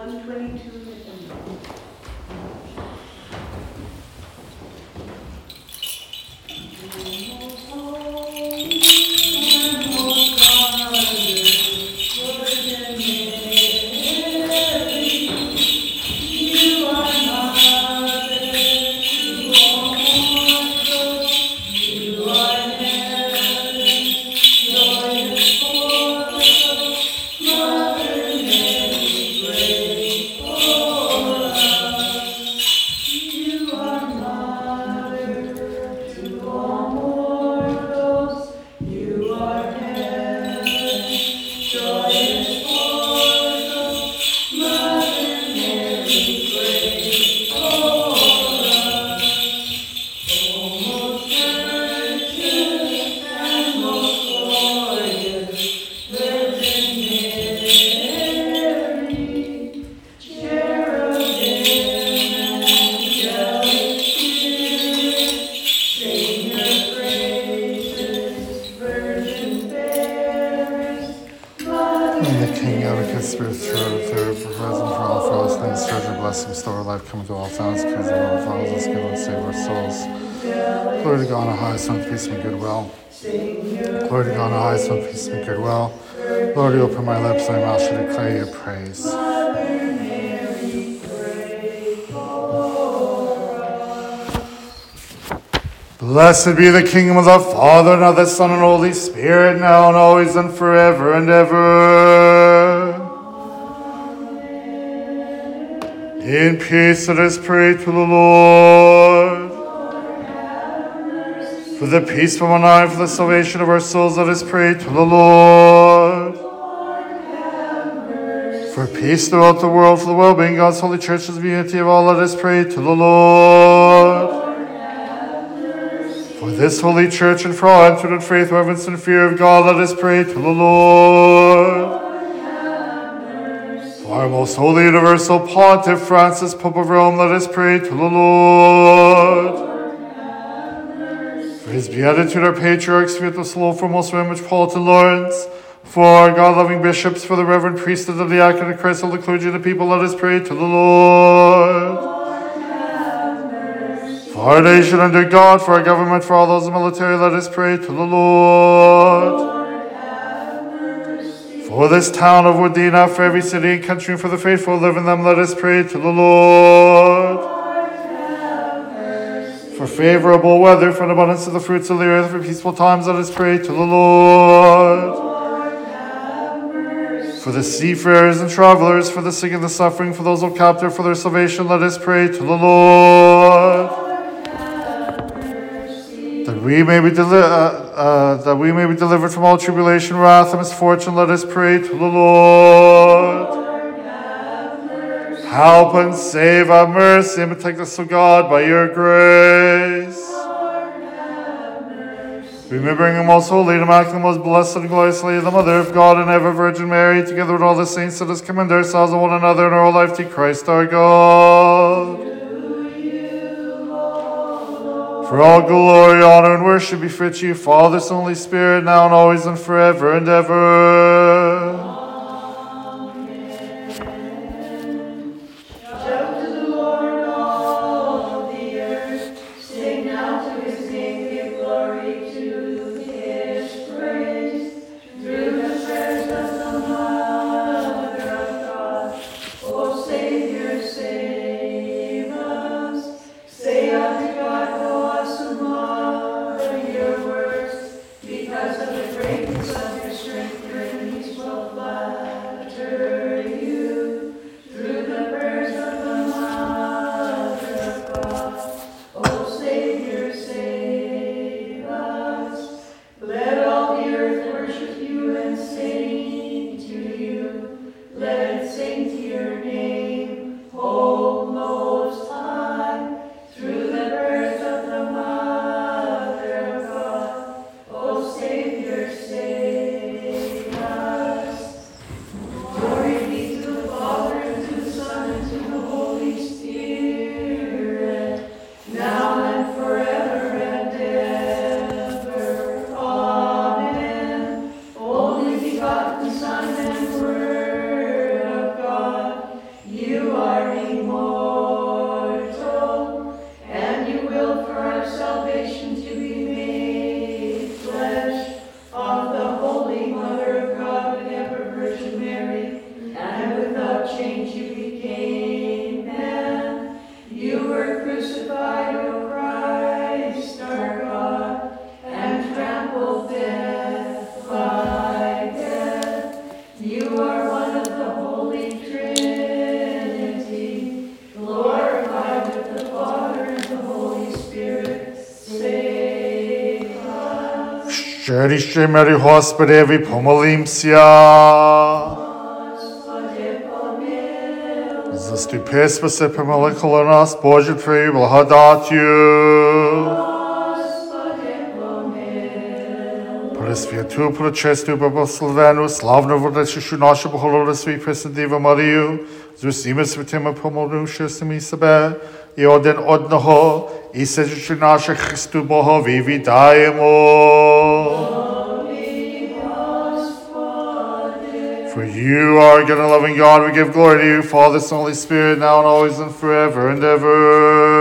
one twenty-two praise. Blessed be the kingdom of the Father, and of the Son, and Holy Spirit, now and always, and forever and ever. In peace, let us pray to the Lord. For the peace from on high, for the salvation of our souls, let us pray to the Lord. Peace throughout the world, for the well-being of God's holy church, and the unity of all, let us pray to the Lord. For this holy church and for all entered in faith, reverence, and fear of God, let us pray to the Lord. For our most holy universal pontiff Francis, Pope of Rome, let us pray to the Lord. For his beatitude, our patriarchs, Slow, for most Metropolitan Lawrence, for our God-loving bishops, for the reverend priesthood of the diaconate Christ, all the clergy and the people, let us pray to the Lord. For our nation under God, for our government, for all those in the military, let us pray to the Lord. For this town of Wadena, for every city and country, and for the faithful who live in them, let us pray to the Lord. For favorable weather, for an abundance of the fruits of the earth, for peaceful times, let us pray to the Lord. For the seafarers and travelers, for the sick and the suffering, for those are captive, for their salvation, let us pray to the Lord. That we may be deli- uh, uh, that we may be delivered from all tribulation, wrath, and misfortune, let us pray to the Lord. Help and save, our mercy, and protect us, O God, by your grace. Remembering the most holy, and immaculate, most blessed, and glorious Lady, the Mother of God, and ever Virgin Mary, together with all the saints, let us commend ourselves and one another in our life to Christ our God. For all glory, honor, and worship be fit to you, Father, Son, Holy Spirit, now and always, and forever and ever. Perește, Mary, Hospodevi, pomolimся! Заступи, спаси, помиликала нас, Боже, Твоєю благодатью. Пресвяту, пречестю, благословену, славну владичішу нашу Богородицю свій Преснодіву Марію, з усіми святими помоливши себе і один одного, і сидячи наше Христу Богові, вітаємо. You are good and loving God. We give glory to you, Father, Son, Holy Spirit, now and always and forever and ever.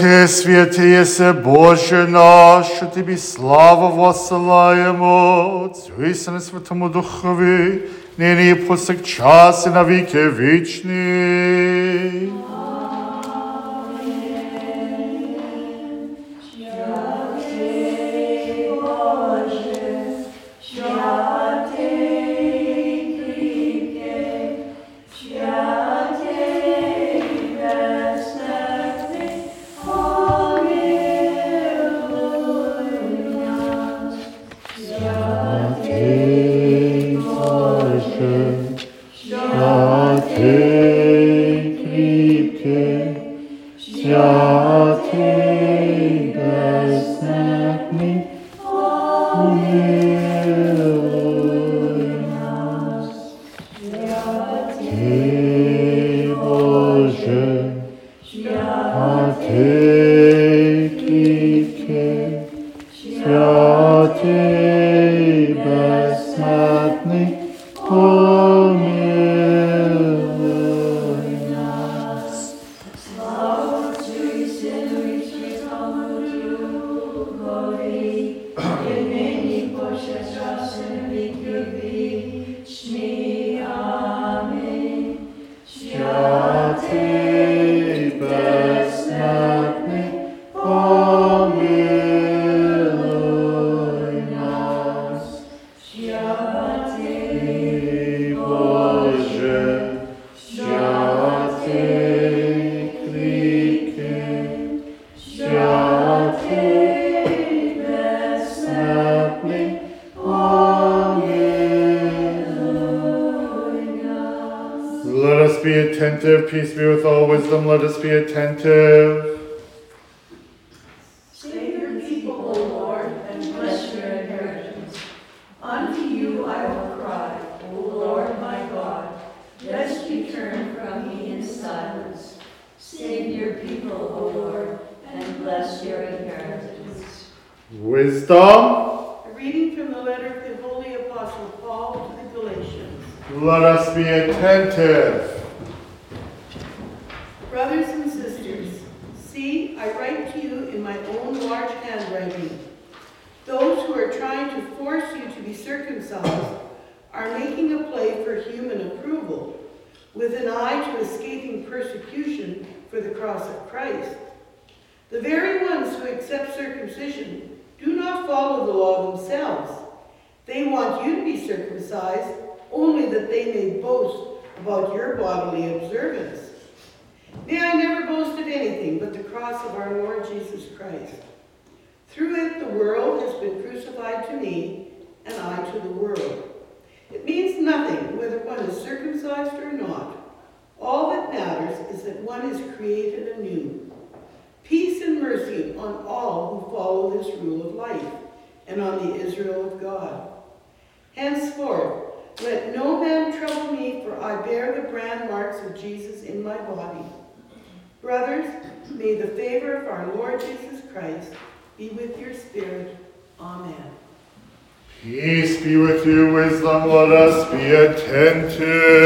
Ти святий Есе Боже наш, що тобі славу восилаємо, Цю і Святому Духові, нині і повсякчас, і навіки вічні. Amen. Peace be with all wisdom. Let us be attentive. Save your people, O Lord, and bless your inheritance. Unto you I will cry, O Lord my God. Lest you turn from me in silence. Save your people, O Lord, and bless your inheritance. Wisdom. A reading from the letter of the Holy Apostle Paul to the Galatians. Let us be attentive. Brothers and sisters, see, I write to you in my own large handwriting. Those who are trying to force you to be circumcised are making a play for human approval, with an eye to escaping persecution for the cross of Christ. The very ones who accept circumcision do not follow the law themselves. They want you to be circumcised only that they may boast about your bodily observance. May I never boast of anything but the cross of our Lord Jesus Christ. Through it, the world has been crucified to me, and I to the world. It means nothing whether one is circumcised or not. All that matters is that one is created anew. Peace and mercy on all who follow this rule of life, and on the Israel of God. Henceforth, let no man trouble me, for I bear the brand marks of Jesus in my body. Brothers, may the favor of our Lord Jesus Christ be with your spirit. Amen. Peace be with you, wisdom. Let us be attentive.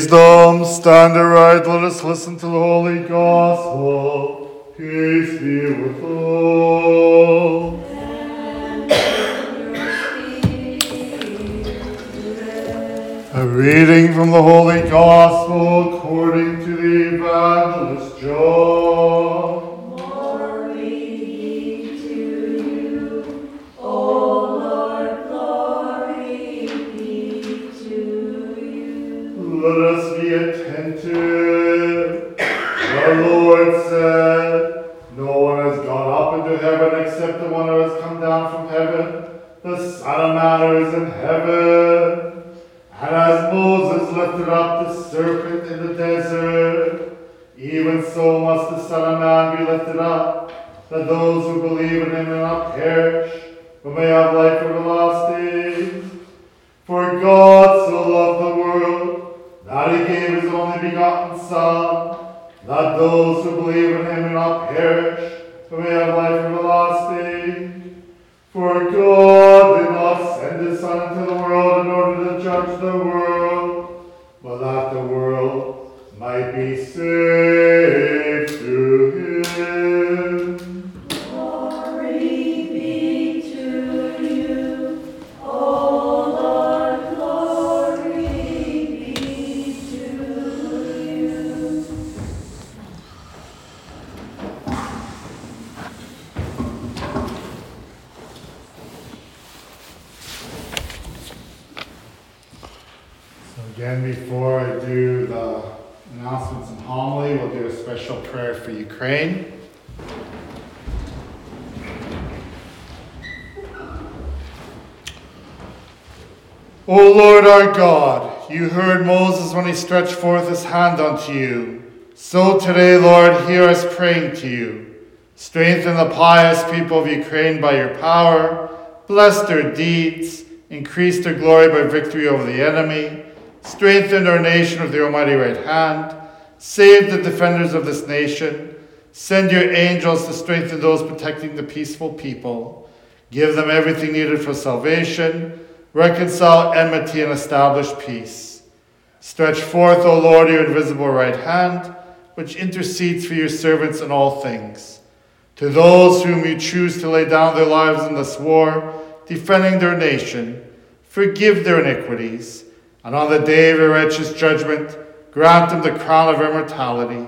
Wisdom, stand aright. Let us listen to the holy gospel. Peace be with all. A reading from the Holy Gospel according to the Evangelist John. Not perish, but may have life everlasting. For God so loved the world that he gave his only begotten Son, that those who believe in him may not perish, but may have life everlasting. For God did not send his Son into the world in order to judge the world, but that the world might be saved Lord our God, you heard Moses when he stretched forth his hand unto you. So today, Lord, hear us praying to you. Strengthen the pious people of Ukraine by your power. Bless their deeds. Increase their glory by victory over the enemy. Strengthen our nation with your almighty right hand. Save the defenders of this nation. Send your angels to strengthen those protecting the peaceful people. Give them everything needed for salvation reconcile enmity and establish peace. Stretch forth, O Lord, your invisible right hand, which intercedes for your servants in all things. To those whom you choose to lay down their lives in this war, defending their nation, forgive their iniquities, and on the day of your righteous judgment, grant them the crown of immortality.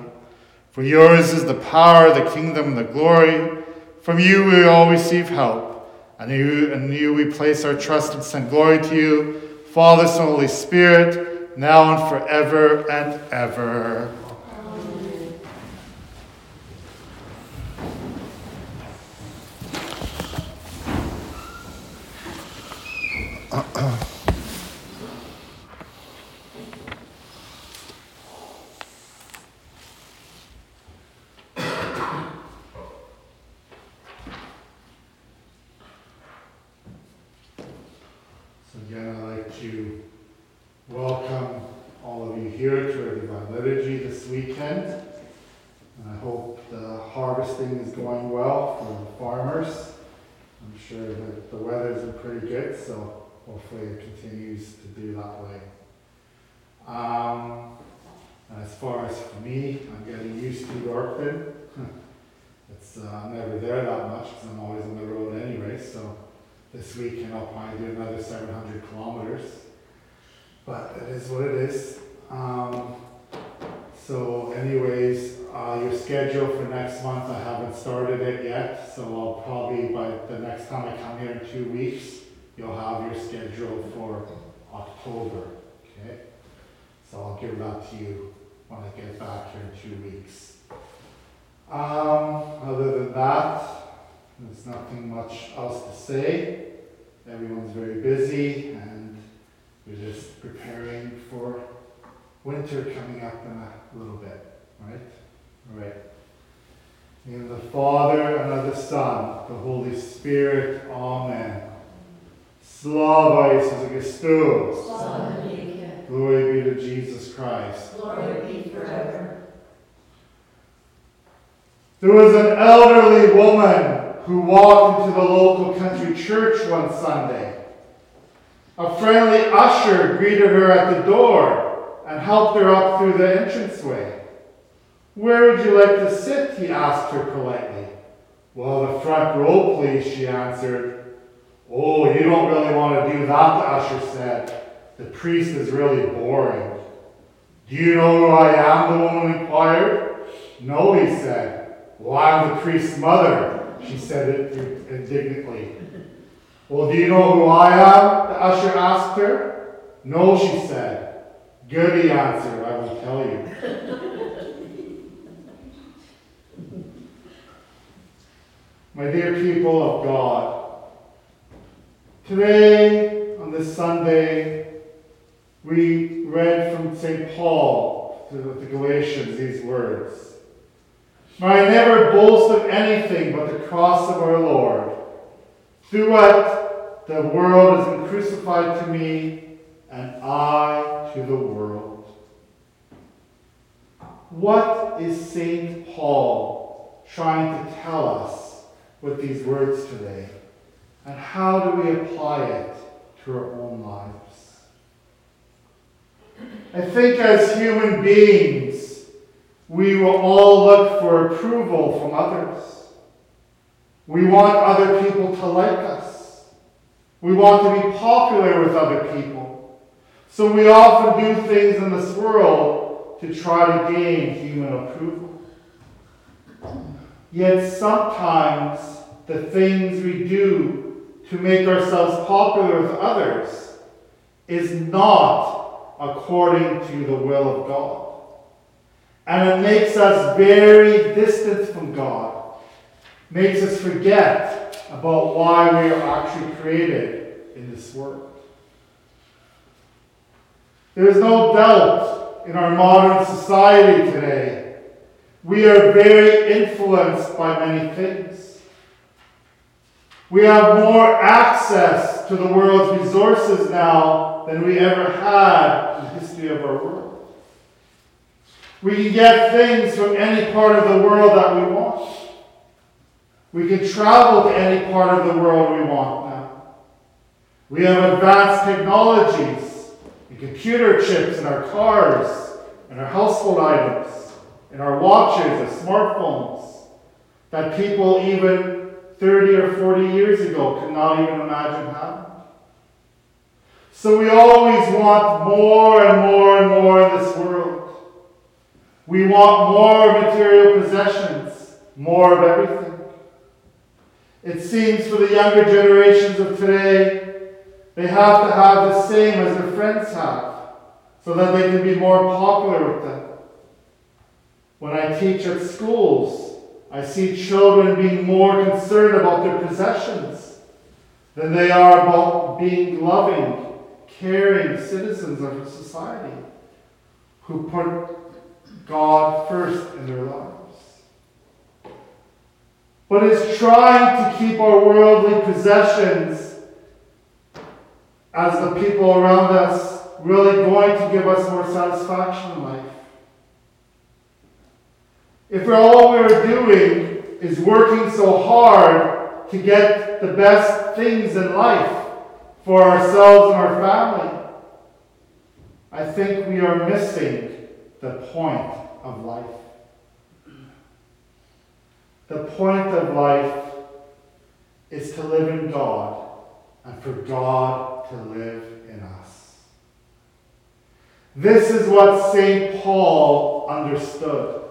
For yours is the power, the kingdom, and the glory. From you we all receive help. And you, and you we place our trust and send glory to you, Father, Son, Holy Spirit, now and forever and ever. So again, I'd like to welcome all of you here to our Divine Liturgy this weekend. And I hope the harvesting is going well for the farmers. I'm sure that the weather's been pretty good, so hopefully it continues to be that way. Um, as far as for me, I'm getting used to Yorkton. it's uh, I'm never there that much because I'm always on the road anyway, so this weekend I'll probably do another 700 kilometers. But it is what it is. Um, so, anyways, uh, your schedule for next month, I haven't started it yet. So, I'll probably, by the next time I come here in two weeks, you'll have your schedule for October. Okay? So, I'll give that to you when I get back here in two weeks. Um, other than that, there's nothing much else to say. Everyone's very busy and we're just preparing for winter coming up in a little bit, right? All right. In the Father and of the Son, the Holy Spirit, Amen. Slava Jesus Christus. Glory be to Jesus Christ. Glory be forever. There was an elderly woman who walked into the local country church one Sunday. A friendly usher greeted her at the door and helped her up through the entranceway. Where would you like to sit? he asked her politely. Well, the front row, please, she answered. Oh, you don't really want to do that, the usher said. The priest is really boring. Do you know who I am? the woman inquired. No, he said. Well, I'm the priest's mother, she said indignantly. Well, do you know who I am? the usher asked her. No, she said. Good, answered. I will tell you. My dear people of God, today, on this Sunday, we read from St. Paul to the Galatians these words. May I never boast of anything but the cross of our Lord. Through it, the world has been crucified to me, and I to the world. What is St. Paul trying to tell us with these words today? And how do we apply it to our own lives? I think as human beings, we will all look for approval from others. We want other people to like us. We want to be popular with other people. So we often do things in this world to try to gain human approval. Yet sometimes the things we do to make ourselves popular with others is not according to the will of God. And it makes us very distant from God, makes us forget about why we are actually created in this world. There is no doubt in our modern society today, we are very influenced by many things. We have more access to the world's resources now than we ever had in the history of our world. We can get things from any part of the world that we want. We can travel to any part of the world we want now. We have advanced technologies and computer chips in our cars, and our household items, in our watches and smartphones that people even 30 or 40 years ago could not even imagine having. So we always want more and more and more in this world. We want more material possessions, more of everything. It seems for the younger generations of today, they have to have the same as their friends have, so that they can be more popular with them. When I teach at schools, I see children being more concerned about their possessions than they are about being loving, caring citizens of society who put God first in their lives. But is trying to keep our worldly possessions as the people around us really going to give us more satisfaction in life? If all we're doing is working so hard to get the best things in life for ourselves and our family, I think we are missing the point of life. The point of life is to live in God and for God to live in us. This is what St. Paul understood.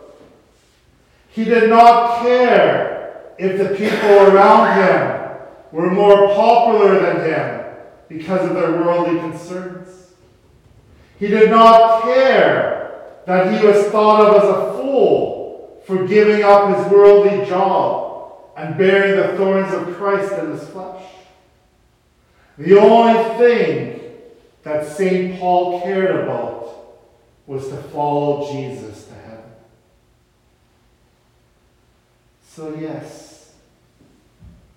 He did not care if the people around him were more popular than him because of their worldly concerns. He did not care that he was thought of as a fool for giving up his worldly job and bearing the thorns of Christ in his flesh. The only thing that St. Paul cared about was to follow Jesus to heaven. So, yes,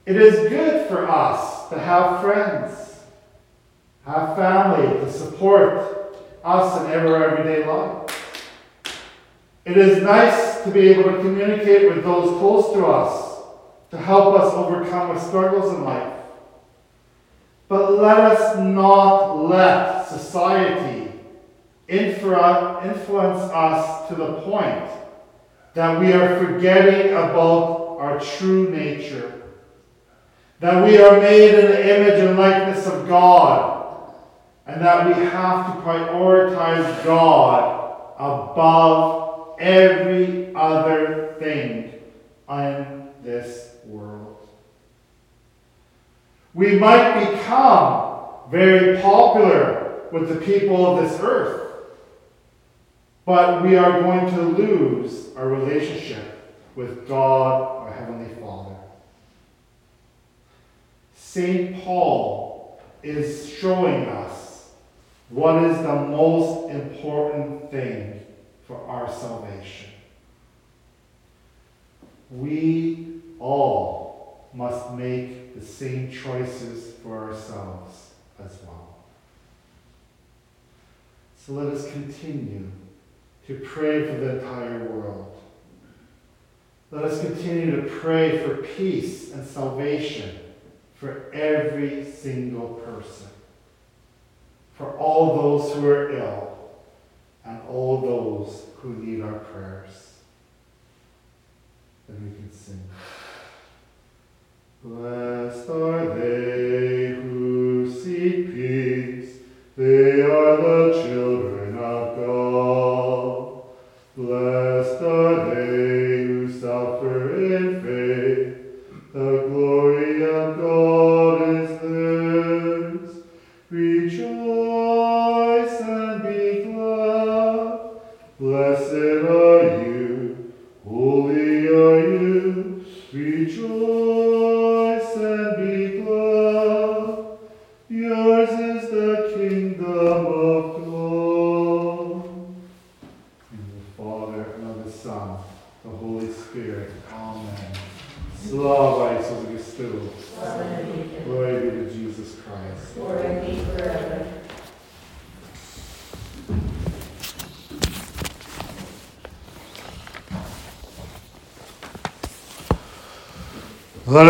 it is good for us to have friends, have family to support us in our everyday life. It is nice to be able to communicate with those close to us to help us overcome our struggles in life. But let us not let society influence us to the point that we are forgetting about our true nature, that we are made in the image and likeness of God, and that we have to prioritize God above every other thing in this world. We might become very popular with the people of this earth but we are going to lose our relationship with God, our Heavenly Father. St. Paul is showing us what is the most important thing for our salvation. We all must make the same choices for ourselves as well. So let us continue to pray for the entire world. Let us continue to pray for peace and salvation for every single person, for all those who are ill, and all those who need our prayers. Then we can sing. Blessed are they who seek peace, they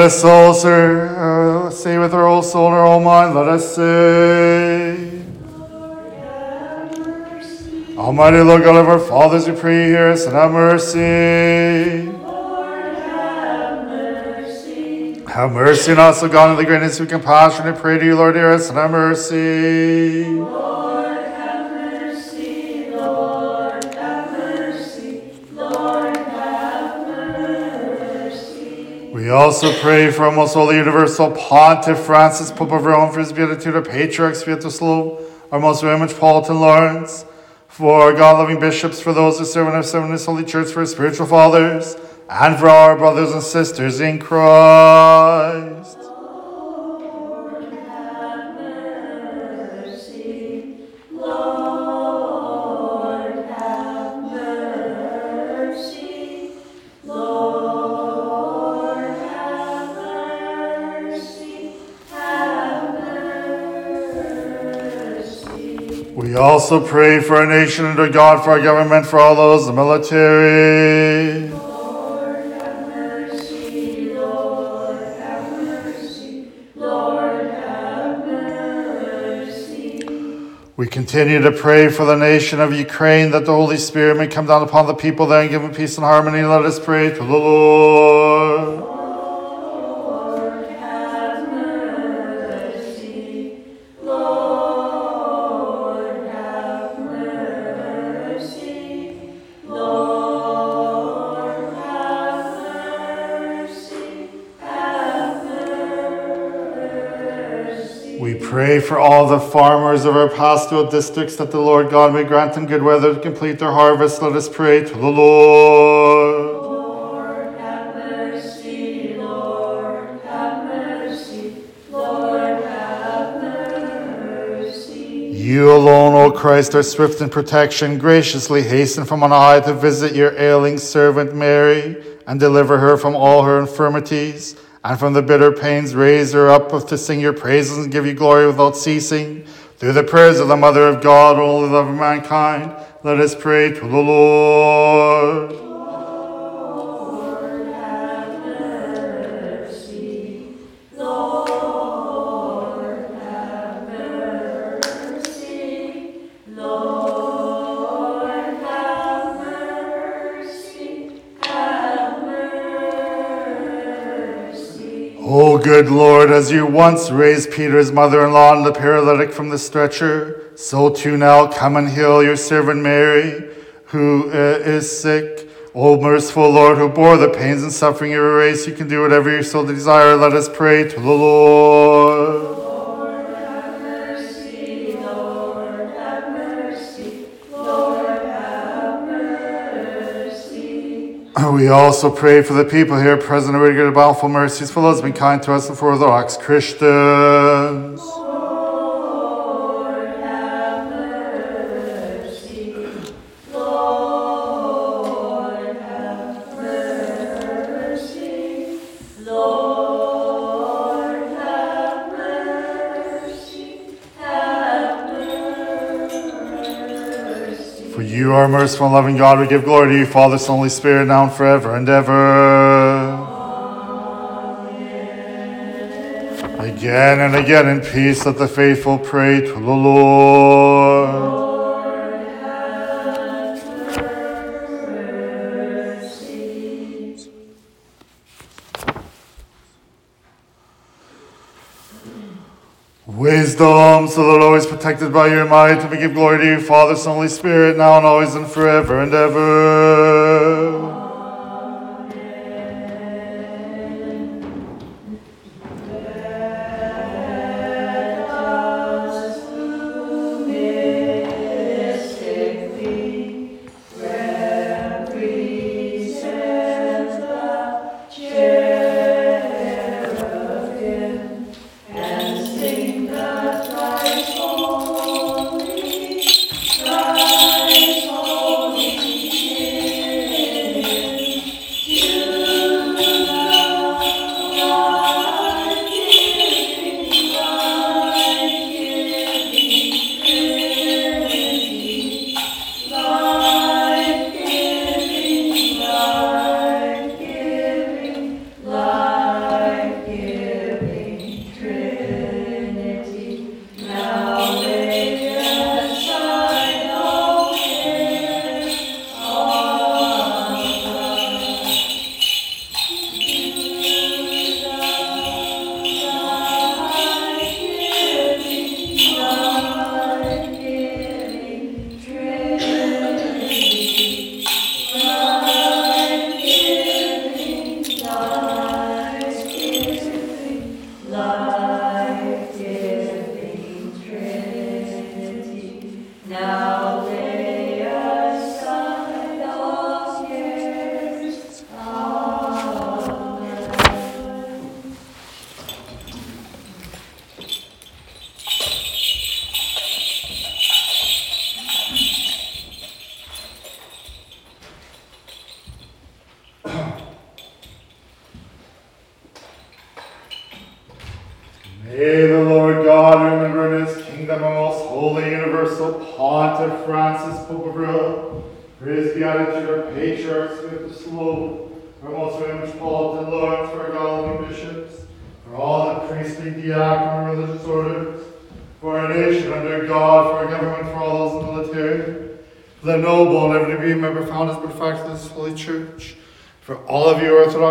us all sir, uh, say with our whole soul and our whole mind, let us say. Almighty Lord God of our fathers, we pray, hear us and have mercy. Have mercy Have on us, O God, in the greatness of compassion. We pray to you, Lord, hear us and have mercy. We also pray for our most holy universal Pontiff Francis, Pope of Rome, for his beatitude, our patriarchs, Sviatoslav, our most holy Metropolitan Lawrence, for our God-loving bishops, for those who serve in our this holy church, for our spiritual fathers, and for our brothers and sisters in Christ. Also pray for our nation and our God, for our government, for all those the military. Lord, have mercy. Lord, have mercy. Lord, have mercy. We continue to pray for the nation of Ukraine that the Holy Spirit may come down upon the people there and give them peace and harmony. Let us pray to the Lord. For all the farmers of our pastoral districts that the Lord God may grant them good weather to complete their harvest. Let us pray to the Lord. You alone, O Christ, are swift in protection, graciously hasten from on high to visit your ailing servant Mary and deliver her from all her infirmities and from the bitter pains. Raise her up to sing your praises and give you glory without ceasing. Through the prayers of the Mother of God, only love of mankind, let us pray to the Lord. O good Lord, as you once raised Peter's mother in law and the paralytic from the stretcher, so too now come and heal your servant Mary, who uh, is sick. O merciful Lord, who bore the pains and suffering of your race, you can do whatever you so desire. Let us pray to the Lord. We also pray for the people here present, we get bountiful mercies for those who have been kind to us and for Orthodox Christians. Are merciful and loving God. We give glory to you, Father, Son, Holy Spirit, now and forever and ever. Again and again in peace, let the faithful pray to the Lord. Wisdom, so that always protected by your might, we give glory to you, Father, Son, Holy Spirit, now and always and forever and ever.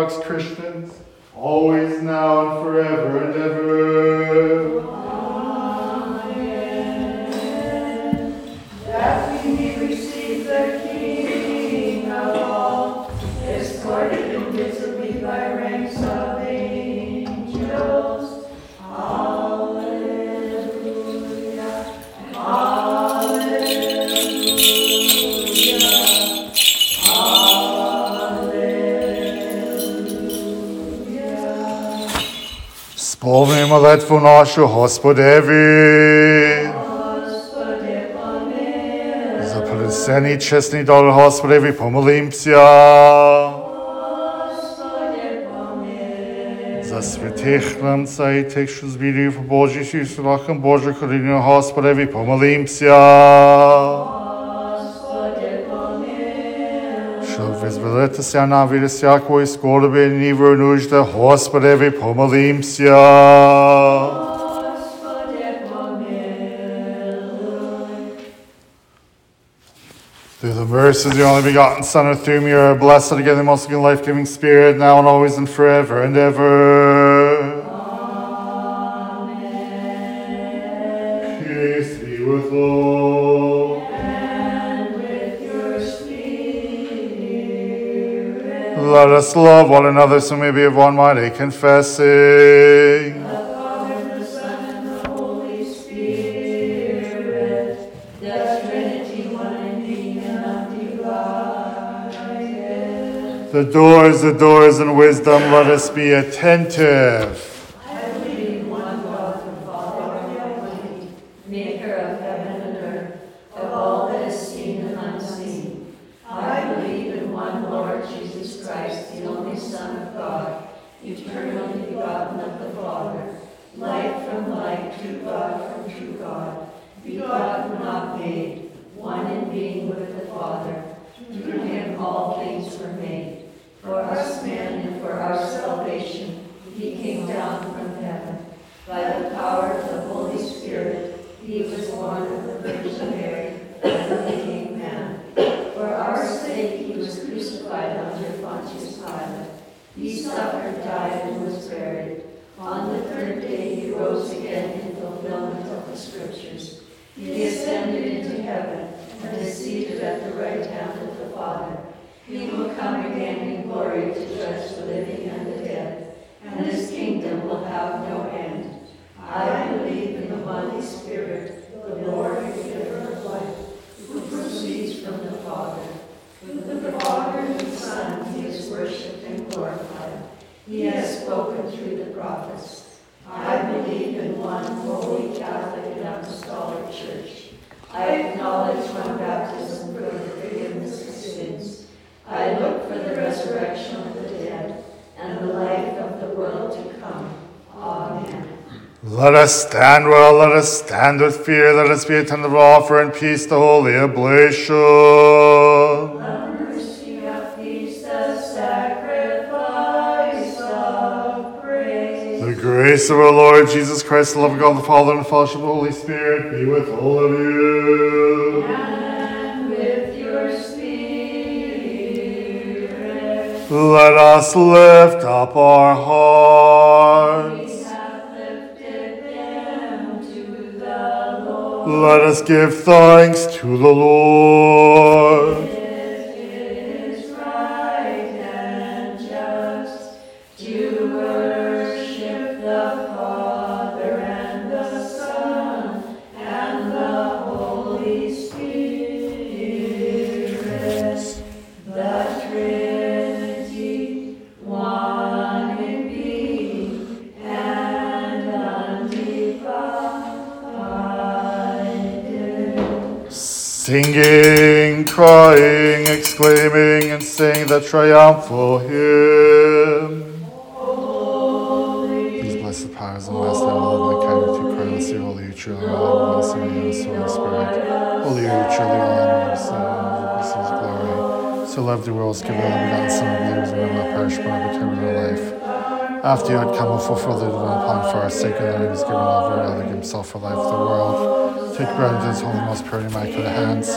Orthodox Christian жертву нашу, Господеві. За принесений чесний дар Господеві помолимся. За святих нам і тих, що збірів Божих і слахом Божих, Господеві помолимся. nužde, Through the mercies of your only begotten Son, or through you are blessed again, the most life-giving Spirit, now and always and forever and ever. us love one another so may be of one mind, a confessing. Father, Son, Spirit, Trinity, one the doors, the doors in wisdom, let us be attentive. to judge the living and the dead, and his kingdom will have no Let us stand well, let us stand with fear, let us be attentive to offer in peace the holy oblation. The mercy peace, the sacrifice of. The grace of our Lord Jesus Christ, the love of God the Father, and the fellowship of the Holy Spirit be with all of you. And with your spirit. Let us lift up our hearts. Let us give thanks to the Lord. crying, exclaiming, and sing the triumphal hymn. Holy, Please bless the powers and last of love, my kind to Christ, you holy, you truly, all in one, and the Holy Spirit. Holy you truly, all in the Son of glory. So love the world, give all the begotten Son of believers, and will perish, but have eternal life. After you had come and fulfilled the divine plan for our sake, and then he was given over, and himself for life of the world, take bread and his holy, most pure, immaculate hands.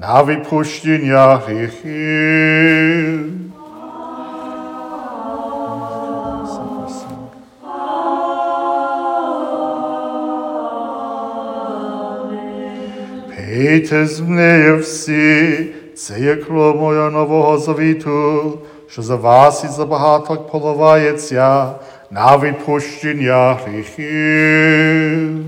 на відпущення гріхів. Пийте з нею всі, це є кров моя нового завіту, що за вас і за багаток поливається на відпущення гріхів.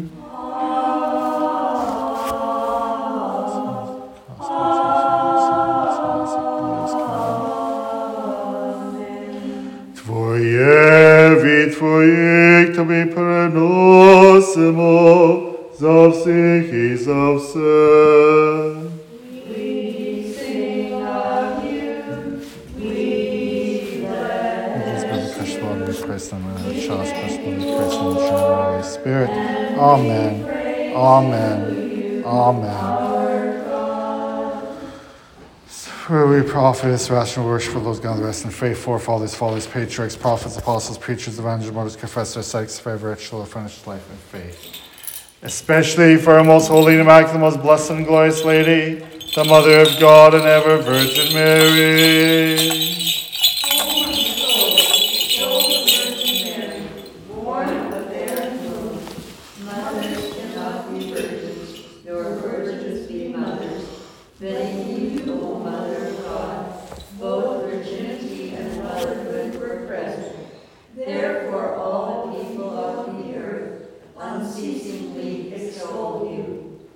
And the of Christ and the Holy Spirit. Amen. Amen. Amen. For we prophets, rational worship for those the rest in faith, forefathers, fathers, patriarchs, prophets, apostles, preachers, evangelists, martyrs, confessors, ascetics, favor, shall finish life in faith. Especially for our most holy and immaculate, most blessed and glorious Lady, the Mother of God and ever Virgin Mary. Your virgins be mothers. Many you, O Mother of God, both virginity and motherhood were present. Therefore, all the people of the earth unceasingly extol you.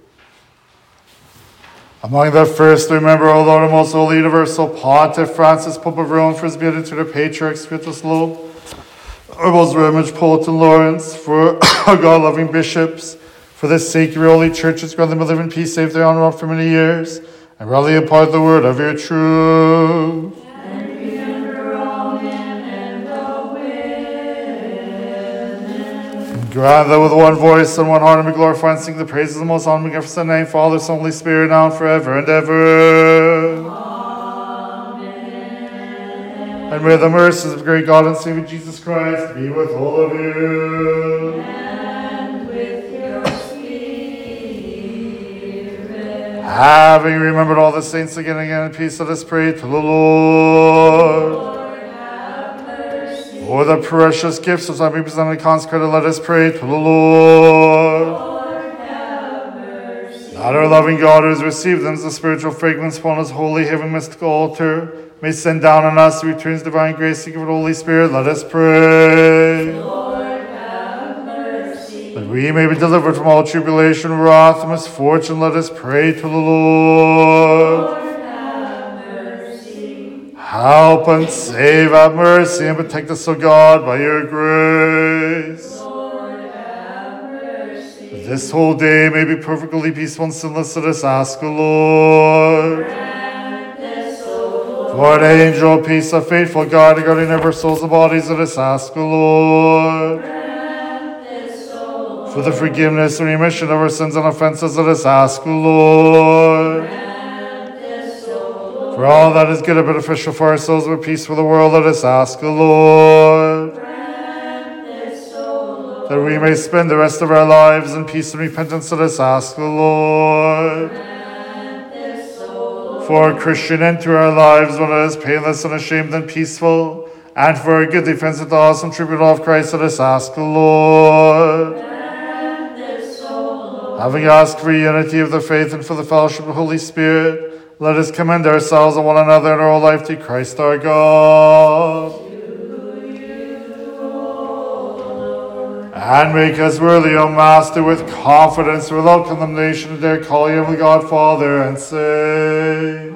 Among the first, remember, O Lord, most holy universal Pontiff Francis, Pope of Rome, for his beatitude of patriarch Sviatoslav, our most reverend Poet and Lawrence, for our God-loving bishops, for the your holy churches, grant them to live in peace, save their honor for many years, and rally impart the word of your truth. Grant that with one voice and one heart and be glorified and sing the praises of the most honorable magnificent name, Father, Son, Holy Spirit, now and forever and ever. Amen. And may the mercies of great God and Savior Jesus Christ be with all of you. And with your spirit. Having remembered all the saints again and again in peace, let us pray to the Lord. For the precious gifts of be presented and consecrated, let us pray to the Lord. Lord that our loving God who has received them as a spiritual fragrance upon his holy, heaven mystical altar may send down on us the returns divine grace to give it the Holy Spirit. Let us pray. Lord, That we may be delivered from all tribulation, wrath, and misfortune, let us pray to the Lord. Help and save, have mercy, and protect us, O God, by your grace. That This whole day may be perfectly peaceful and sinless, let us ask the Lord. For an angel, of peace, a faithful God, guarding of our souls and bodies, let us ask the Lord. For the forgiveness and remission of our sins and offenses, let us ask the Lord. For all that is good and beneficial for our souls and peace for the world, let us ask the Lord. That we may spend the rest of our lives in peace and repentance, let us ask the Lord. For a Christian to our lives, one that is painless and ashamed and peaceful, and for a good defense of the awesome tribunal of Christ, let us ask the Lord. Having asked for unity of the faith and for the fellowship of the Holy Spirit, let us commend ourselves and one another in our life to Christ our God. And make us worthy, O Master, with confidence, without condemnation, to dare call you, Heavenly God, Father, and say,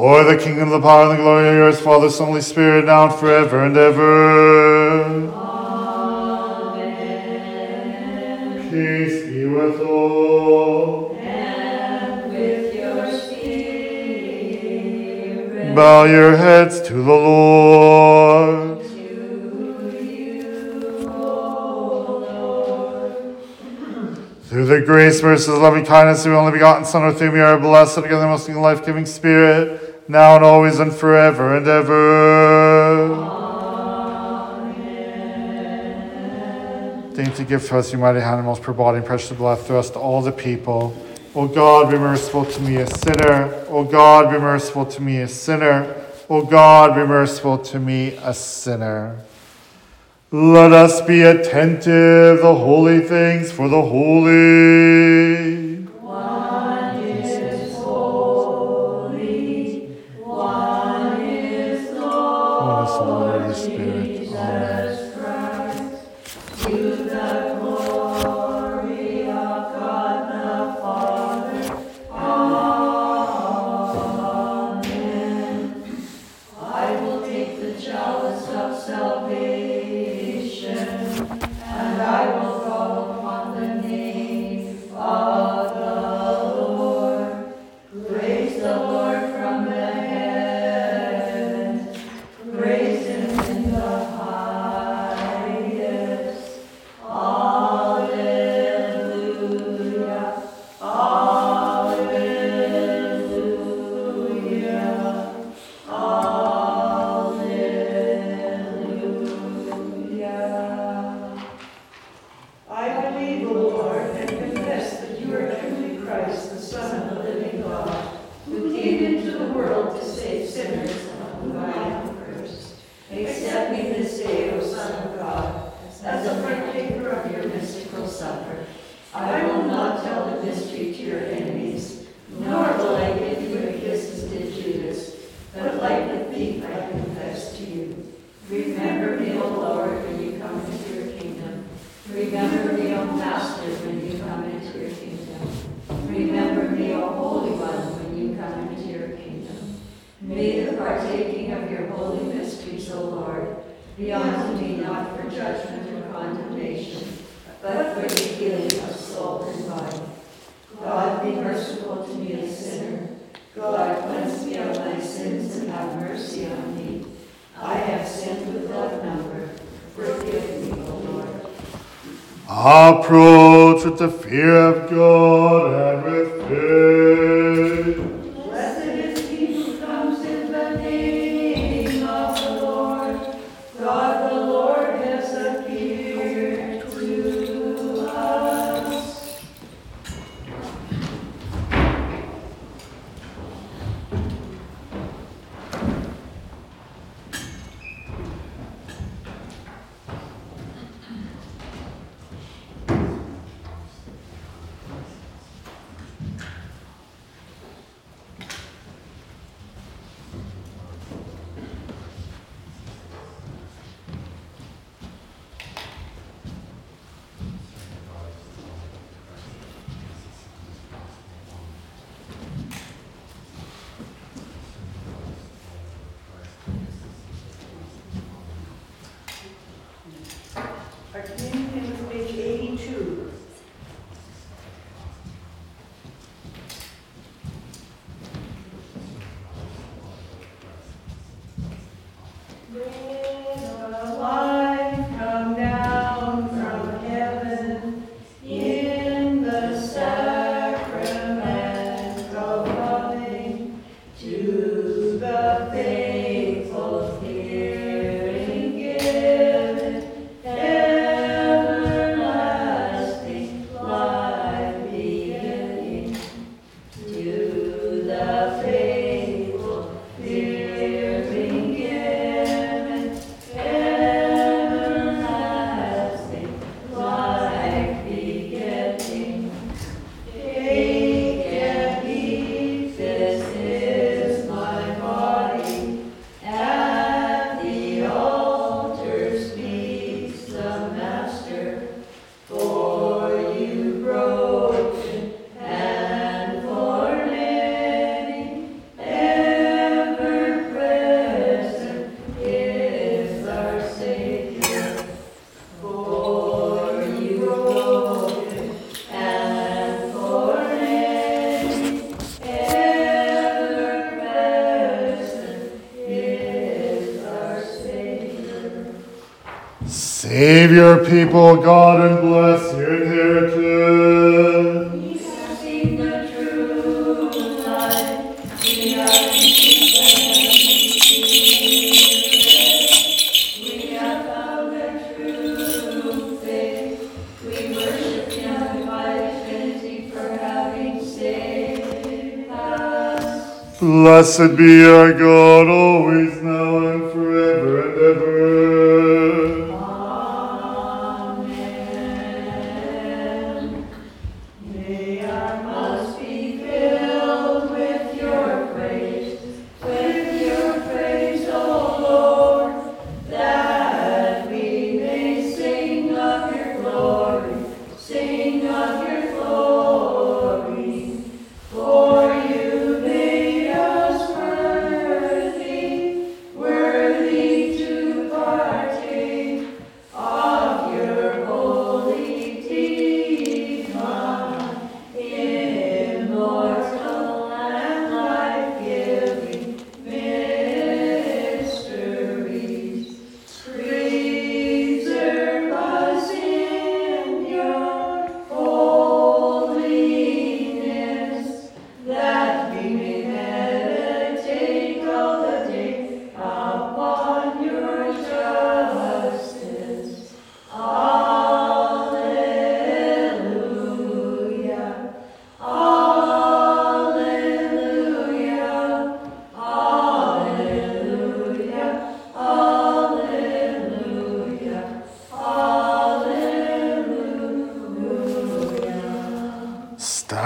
For the kingdom, the power, and the glory are yours, Father, Son, Holy Spirit, now and forever and ever. Amen. Peace be with all. and with your spirit. Bow your heads to the Lord. Through the grace, mercy, loving kindness of the only begotten Son, with whom we are blessed, together, most life giving Spirit, now and always and forever and ever. Deign to give to us, your mighty hand, and body and precious blood, through us to all the people. O God, be merciful to me, a sinner. O God, be merciful to me, a sinner. O God, be merciful to me, a sinner. Let us be attentive, the holy things for the holy. Approach with the fear of God and with faith. Save your people, God, and bless your inheritance. We have seen the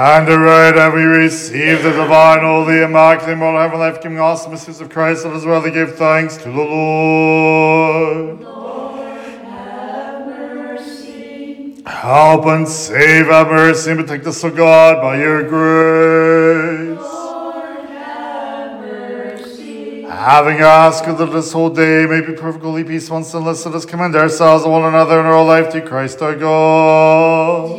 Stand aright and we receive the divine, holy, immaculate, immortal, heaven, life giving, awesome mysteries of Christ. Let us rather give thanks to the Lord. Lord, have mercy. Help and save, have mercy, and protect us, O God, by your grace. Lord, have mercy. Having asked that this whole day may be perfectly peaceful and sinless, let us commend ourselves and one another in our life to Christ our God.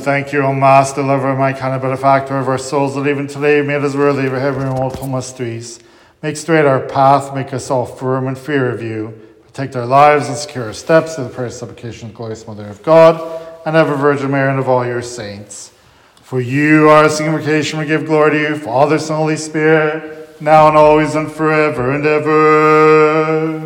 Thank you, O Master, lover, my kind of benefactor of our souls, that even today you made us worthy of heaven and all mysteries. Make straight our path, make us all firm in fear of you. Protect our lives and secure our steps through the prayer supplication of the glorious Mother of God and ever Virgin Mary and of all your saints. For you, are our invocation, we give glory to you, Father, Son, Holy Spirit, now and always and forever and ever.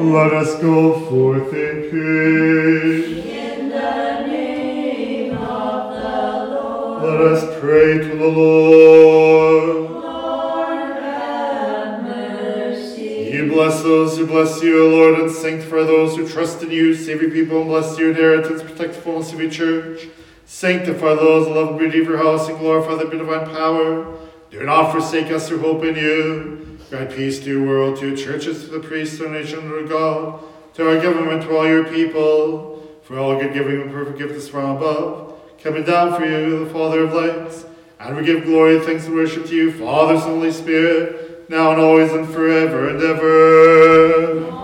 Let us go forth in peace. In the name of the Lord. Let us pray to the Lord. Lord, have mercy. You bless those who bless you, O Lord, and sanctify those who trust in you. Save your people and bless your inheritance. Protect the fullness of your church. Sanctify those who love and of your house and glorify the divine power. Do not forsake us who hope in you. Grant peace to your world, to your churches, to the priests, to our nation, to God, to our government, to all your people. For all good giving and perfect gift is from above, coming down for you, the Father of lights. And we give glory, thanks, and worship to you, Father, Son, Holy Spirit, now and always and forever and ever.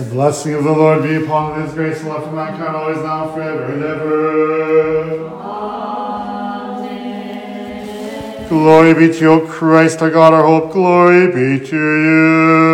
The blessing of the Lord be upon his grace love for mankind, always now, forever and ever. Amen. Glory be to you, Christ, our God, our hope. Glory be to you.